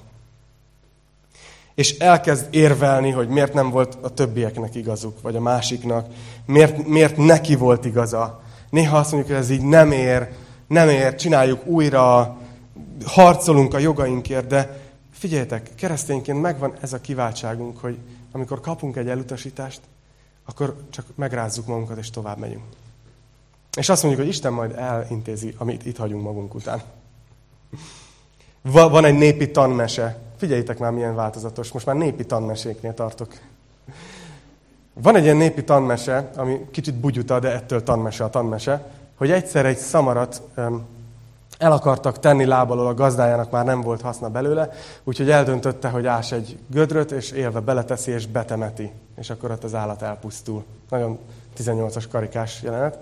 és elkezd érvelni, hogy miért nem volt a többieknek igazuk, vagy a másiknak, miért, miért neki volt igaza. Néha azt mondjuk, hogy ez így nem ér, nem ér, csináljuk újra, harcolunk a jogainkért, de figyeljetek, keresztényként megvan ez a kiváltságunk, hogy amikor kapunk egy elutasítást, akkor csak megrázzuk magunkat, és tovább megyünk. És azt mondjuk, hogy Isten majd elintézi, amit itt hagyunk magunk után. Van egy népi tanmese, Figyeljétek már, milyen változatos. Most már népi tanmeséknél tartok. Van egy ilyen népi tanmese, ami kicsit bugyuta, de ettől tanmese a tanmese, hogy egyszer egy szamarat el akartak tenni lábalól a gazdájának, már nem volt haszna belőle, úgyhogy eldöntötte, hogy ás egy gödröt, és élve beleteszi, és betemeti. És akkor ott az állat elpusztul. Nagyon 18-as karikás jelenet.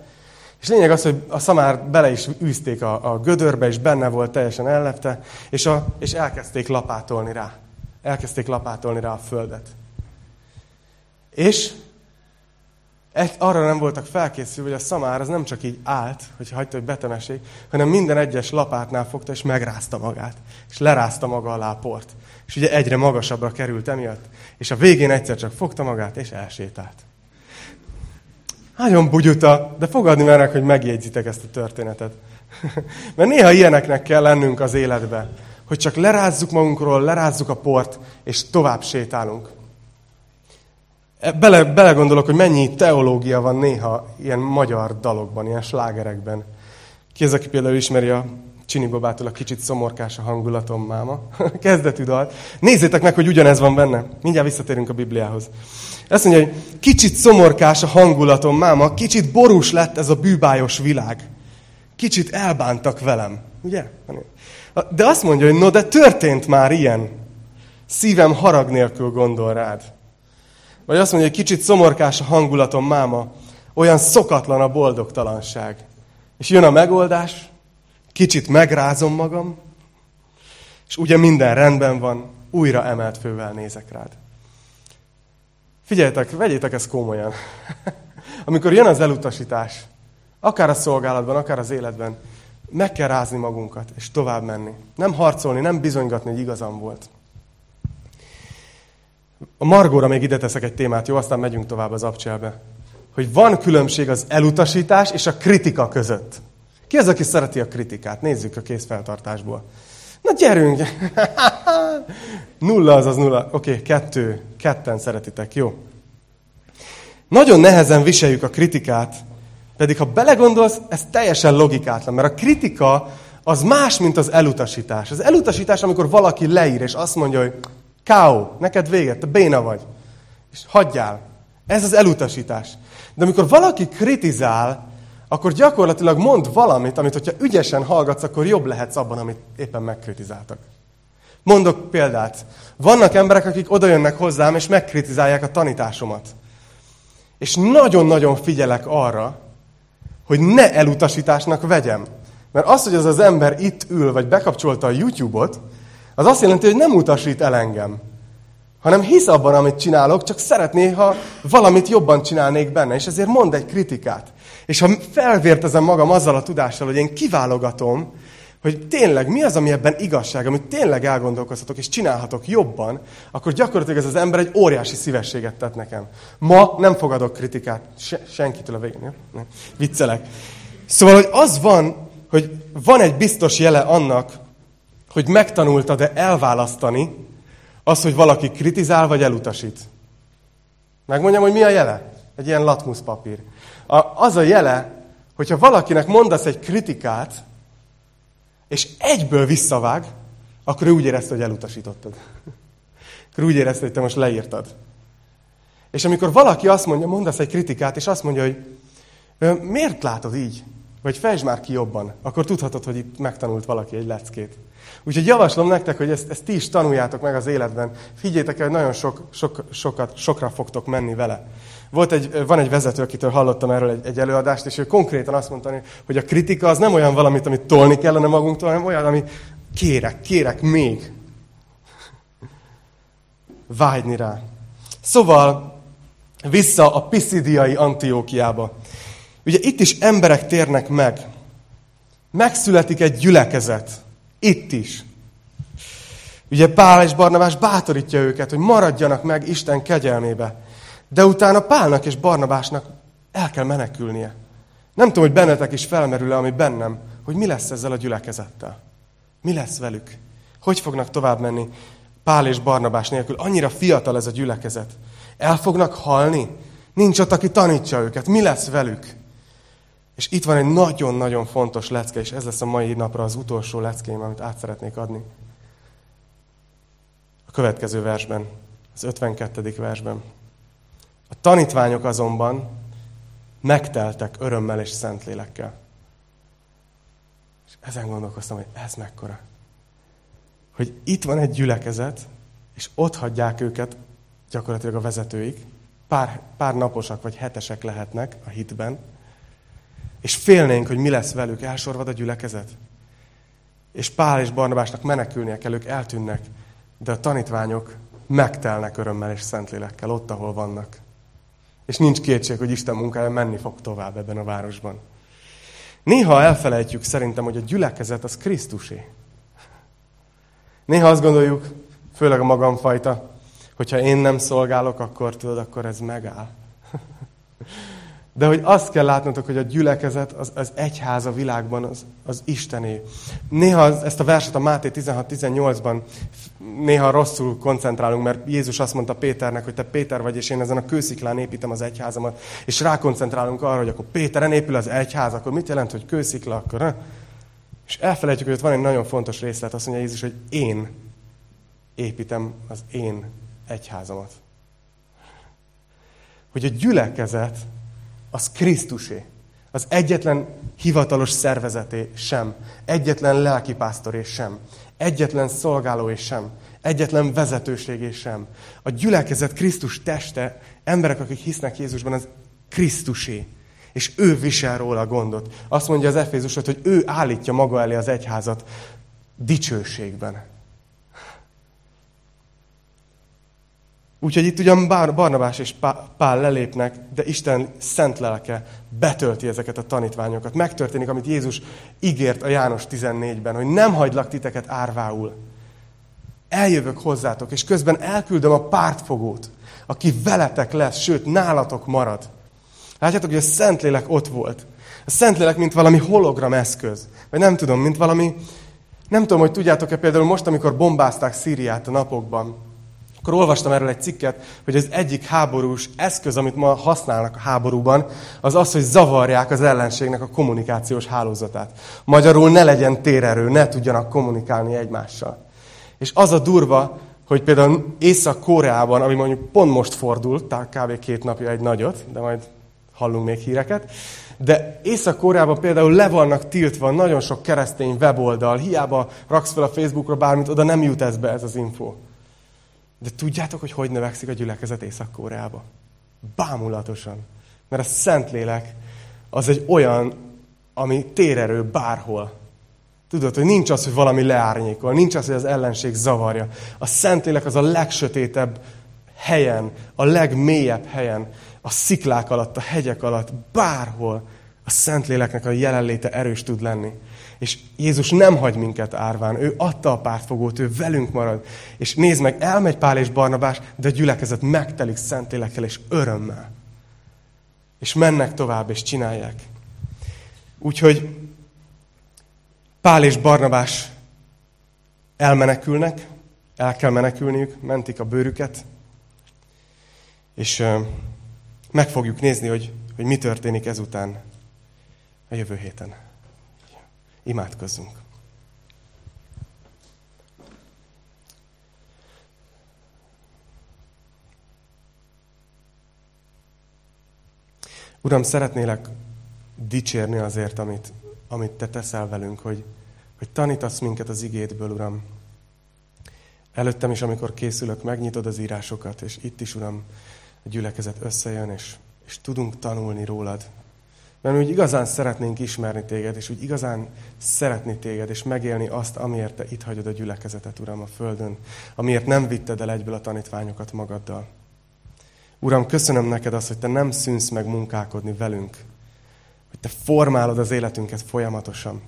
És lényeg az, hogy a szamár bele is űzték a, a gödörbe, és benne volt, teljesen ellepte, és, a, és elkezdték lapátolni rá. Elkezdték lapátolni rá a földet. És arra nem voltak felkészülve, hogy a szamár az nem csak így állt, hogy hagyta, hogy betemessék, hanem minden egyes lapátnál fogta, és megrázta magát. És lerázta maga alá a port. És ugye egyre magasabbra került emiatt. És a végén egyszer csak fogta magát, és elsétált. Nagyon bugyuta, de fogadni merek, hogy megjegyzitek ezt a történetet. Mert néha ilyeneknek kell lennünk az életbe, hogy csak lerázzuk magunkról, lerázzuk a port, és tovább sétálunk. Bele, belegondolok, hogy mennyi teológia van néha ilyen magyar dalokban, ilyen slágerekben. Ki az, aki például ismeri a Csini Babától a kicsit szomorkás a hangulatom, máma. Kezdetű dal. Nézzétek meg, hogy ugyanez van benne. Mindjárt visszatérünk a Bibliához. Ezt mondja, hogy kicsit szomorkás a hangulatom, máma, kicsit borús lett ez a bűbájos világ. Kicsit elbántak velem. Ugye? De azt mondja, hogy no, de történt már ilyen. Szívem harag nélkül gondol rád. Vagy azt mondja, hogy kicsit szomorkás a hangulatom, máma, olyan szokatlan a boldogtalanság. És jön a megoldás, kicsit megrázom magam, és ugye minden rendben van, újra emelt fővel nézek rád. Figyeljetek, vegyétek ezt komolyan. Amikor jön az elutasítás, akár a szolgálatban, akár az életben, meg kell rázni magunkat, és tovább menni. Nem harcolni, nem bizonygatni, hogy igazam volt. A Margóra még ide teszek egy témát, jó? Aztán megyünk tovább az abcselbe. Hogy van különbség az elutasítás és a kritika között. Ki az, aki szereti a kritikát? Nézzük a készfeltartásból. Na gyerünk! nulla az az nulla. Oké, okay, kettő. Ketten szeretitek, jó? Nagyon nehezen viseljük a kritikát, pedig ha belegondolsz, ez teljesen logikátlan, mert a kritika az más, mint az elutasítás. Az elutasítás, amikor valaki leír, és azt mondja, hogy káó, neked véget, te béna vagy, és hagyjál. Ez az elutasítás. De amikor valaki kritizál, akkor gyakorlatilag mond valamit, amit, hogyha ügyesen hallgatsz, akkor jobb lehetsz abban, amit éppen megkritizáltak. Mondok példát. Vannak emberek, akik odajönnek hozzám, és megkritizálják a tanításomat. És nagyon-nagyon figyelek arra, hogy ne elutasításnak vegyem. Mert az, hogy az az ember itt ül, vagy bekapcsolta a YouTube-ot, az azt jelenti, hogy nem utasít el engem. Hanem hisz abban, amit csinálok, csak szeretné, ha valamit jobban csinálnék benne. És ezért mond egy kritikát. És ha felvértezem magam azzal a tudással, hogy én kiválogatom, hogy tényleg mi az, ami ebben igazság, amit tényleg elgondolkozhatok és csinálhatok jobban, akkor gyakorlatilag ez az ember egy óriási szívességet tett nekem. Ma nem fogadok kritikát se, senkitől a végén. Ja? Nem. Viccelek. Szóval, hogy az van, hogy van egy biztos jele annak, hogy megtanultad-e elválasztani az, hogy valaki kritizál vagy elutasít. Megmondjam, hogy mi a jele? Egy ilyen latmuszpapír. A, az a jele, hogyha valakinek mondasz egy kritikát, és egyből visszavág, akkor ő úgy érezte, hogy elutasítottad. Akkor úgy érezte, hogy te most leírtad. És amikor valaki azt mondja, mondasz egy kritikát, és azt mondja, hogy miért látod így? Vagy fejtsd már ki jobban, akkor tudhatod, hogy itt megtanult valaki egy leckét. Úgyhogy javaslom nektek, hogy ezt, ezt ti is tanuljátok meg az életben. Figyeljétek el, hogy nagyon sok, sok, sokat, sokra fogtok menni vele. Volt egy, van egy vezető, akitől hallottam erről egy, egy előadást, és ő konkrétan azt mondta, hogy a kritika az nem olyan valamit, amit tolni kellene magunktól, hanem olyan, ami kérek, kérek még. Vágyni rá. Szóval vissza a Pisidiai Antiókiába. Ugye itt is emberek térnek meg. Megszületik egy gyülekezet. Itt is. Ugye Pál és Barnabás bátorítja őket, hogy maradjanak meg Isten kegyelmébe. De utána Pálnak és Barnabásnak el kell menekülnie. Nem tudom, hogy bennetek is felmerül-e, ami bennem, hogy mi lesz ezzel a gyülekezettel. Mi lesz velük? Hogy fognak tovább menni Pál és Barnabás nélkül? Annyira fiatal ez a gyülekezet. El fognak halni? Nincs ott, aki tanítsa őket. Mi lesz velük? És itt van egy nagyon-nagyon fontos lecke, és ez lesz a mai napra az utolsó leckém, amit át szeretnék adni. A következő versben, az 52. versben. A tanítványok azonban megteltek örömmel és szentlélekkel. És ezen gondolkoztam, hogy ez mekkora. Hogy itt van egy gyülekezet, és ott hagyják őket gyakorlatilag a vezetőik, pár, pár naposak vagy hetesek lehetnek a hitben, és félnénk, hogy mi lesz velük, elsorvad a gyülekezet. És Pál és Barnabásnak menekülnie kell, ők eltűnnek, de a tanítványok megtelnek örömmel és szentlélekkel ott, ahol vannak. És nincs kétség, hogy Isten munkája menni fog tovább ebben a városban. Néha elfelejtjük szerintem, hogy a gyülekezet az Krisztusé. Néha azt gondoljuk, főleg a magamfajta, hogyha én nem szolgálok, akkor tudod, akkor ez megáll. De hogy azt kell látnotok, hogy a gyülekezet, az, az egyház a világban, az, az Istené. Néha ezt a verset a Máté 16-18-ban néha rosszul koncentrálunk, mert Jézus azt mondta Péternek, hogy te Péter vagy, és én ezen a kősziklán építem az egyházamat, és rákoncentrálunk arra, hogy akkor Péteren épül az egyház, akkor mit jelent, hogy kőszikla, akkor ne? És elfelejtjük, hogy ott van egy nagyon fontos részlet, azt mondja Jézus, hogy én építem az én egyházamat. Hogy a gyülekezet az Krisztusé. Az egyetlen hivatalos szervezeté sem. Egyetlen lelkipásztoré sem. Egyetlen szolgálóé sem. Egyetlen vezetőségé sem. A gyülekezet Krisztus teste, emberek, akik hisznek Jézusban, az Krisztusé. És ő visel róla a gondot. Azt mondja az Efézusot, hogy ő állítja maga elé az egyházat dicsőségben. Úgyhogy itt ugyan Barnabás és Pál lelépnek, de Isten szent lelke betölti ezeket a tanítványokat. Megtörténik, amit Jézus ígért a János 14-ben, hogy nem hagylak titeket árvául. Eljövök hozzátok, és közben elküldöm a pártfogót, aki veletek lesz, sőt, nálatok marad. Látjátok, hogy a Szentlélek ott volt. A Szentlélek, mint valami hologram eszköz. Vagy nem tudom, mint valami... Nem tudom, hogy tudjátok-e például most, amikor bombázták Szíriát a napokban, akkor olvastam erről egy cikket, hogy az egyik háborús eszköz, amit ma használnak a háborúban, az az, hogy zavarják az ellenségnek a kommunikációs hálózatát. Magyarul ne legyen térerő, ne tudjanak kommunikálni egymással. És az a durva, hogy például Észak-Koreában, ami mondjuk pont most fordult, tehát kb. két napja egy nagyot, de majd hallunk még híreket, de Észak-Koreában például le vannak tiltva nagyon sok keresztény weboldal, hiába raksz fel a Facebookra bármit, oda nem jut ez be ez az info. De tudjátok, hogy hogy növekszik a gyülekezet Észak-Koreába? Bámulatosan. Mert a Szentlélek az egy olyan, ami térerő bárhol. Tudod, hogy nincs az, hogy valami leárnyékol, nincs az, hogy az ellenség zavarja. A Szentlélek az a legsötétebb helyen, a legmélyebb helyen, a sziklák alatt, a hegyek alatt, bárhol a Szentléleknek a jelenléte erős tud lenni. És Jézus nem hagy minket árván, ő adta a pártfogót, ő velünk marad. És nézd meg, elmegy Pál és Barnabás, de a gyülekezet megtelik Szentlélekkel és örömmel. És mennek tovább, és csinálják. Úgyhogy Pál és Barnabás elmenekülnek, el kell menekülniük, mentik a bőrüket, és meg fogjuk nézni, hogy, hogy mi történik ezután a jövő héten. Imádkozzunk. Uram, szeretnélek dicsérni azért, amit, amit Te teszel velünk, hogy, hogy tanítasz minket az igédből, Uram. Előttem is, amikor készülök, megnyitod az írásokat, és itt is, Uram, a gyülekezet összejön, és, és tudunk tanulni rólad. Mert úgy igazán szeretnénk ismerni téged, és úgy igazán szeretni téged, és megélni azt, amiért te itt hagyod a gyülekezetet, Uram, a földön, amiért nem vitted el egyből a tanítványokat magaddal. Uram, köszönöm neked azt, hogy te nem szűnsz meg munkálkodni velünk, hogy te formálod az életünket folyamatosan.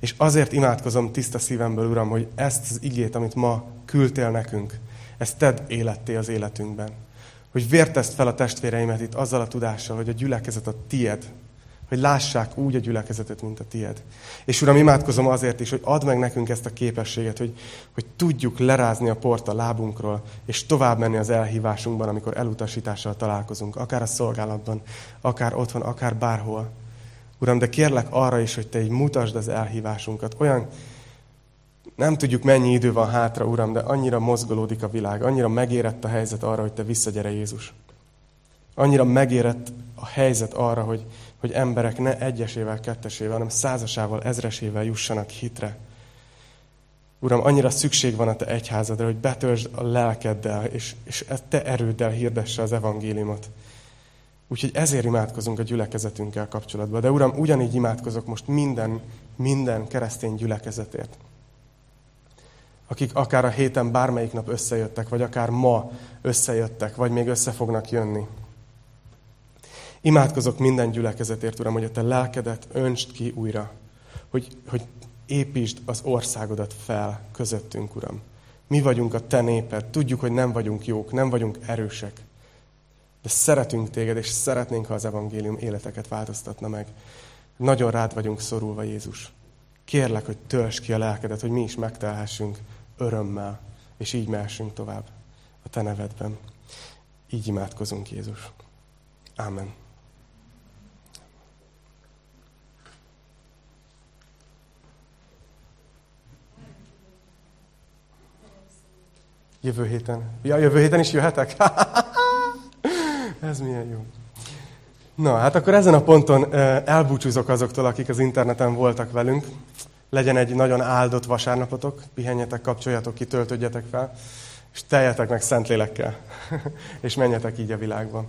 És azért imádkozom tiszta szívemből, Uram, hogy ezt az igét, amit ma küldtél nekünk, ezt tedd életté az életünkben hogy vérteszt fel a testvéreimet itt azzal a tudással, hogy a gyülekezet a tied, hogy lássák úgy a gyülekezetet, mint a tied. És Uram, imádkozom azért is, hogy add meg nekünk ezt a képességet, hogy, hogy tudjuk lerázni a port a lábunkról, és tovább menni az elhívásunkban, amikor elutasítással találkozunk, akár a szolgálatban, akár otthon, akár bárhol. Uram, de kérlek arra is, hogy Te így mutasd az elhívásunkat. Olyan nem tudjuk, mennyi idő van hátra, Uram, de annyira mozgolódik a világ, annyira megérett a helyzet arra, hogy Te visszagyere Jézus. Annyira megérett a helyzet arra, hogy, hogy emberek ne egyesével, kettesével, hanem százasával, ezresével jussanak hitre. Uram, annyira szükség van a Te egyházadra, hogy betöltsd a lelkeddel, és, és Te erőddel hirdesse az evangéliumot. Úgyhogy ezért imádkozunk a gyülekezetünkkel kapcsolatban. De Uram, ugyanígy imádkozok most minden, minden keresztény gyülekezetért akik akár a héten bármelyik nap összejöttek, vagy akár ma összejöttek, vagy még össze fognak jönni. Imádkozok minden gyülekezetért, Uram, hogy a Te lelkedet öntsd ki újra, hogy, hogy építsd az országodat fel közöttünk, Uram. Mi vagyunk a Te néped, tudjuk, hogy nem vagyunk jók, nem vagyunk erősek, de szeretünk Téged, és szeretnénk, ha az evangélium életeket változtatna meg. Nagyon rád vagyunk szorulva, Jézus. Kérlek, hogy tölts ki a lelkedet, hogy mi is megtelhessünk örömmel, és így mehessünk tovább a Te nevedben. Így imádkozunk, Jézus. Amen. Jövő héten. Ja, jövő héten is jöhetek? Ez milyen jó. Na, hát akkor ezen a ponton eh, elbúcsúzok azoktól, akik az interneten voltak velünk. Legyen egy nagyon áldott vasárnapotok, pihenjetek, kapcsoljatok ki, fel, és teljetek meg Szentlélekkel, és menjetek így a világban.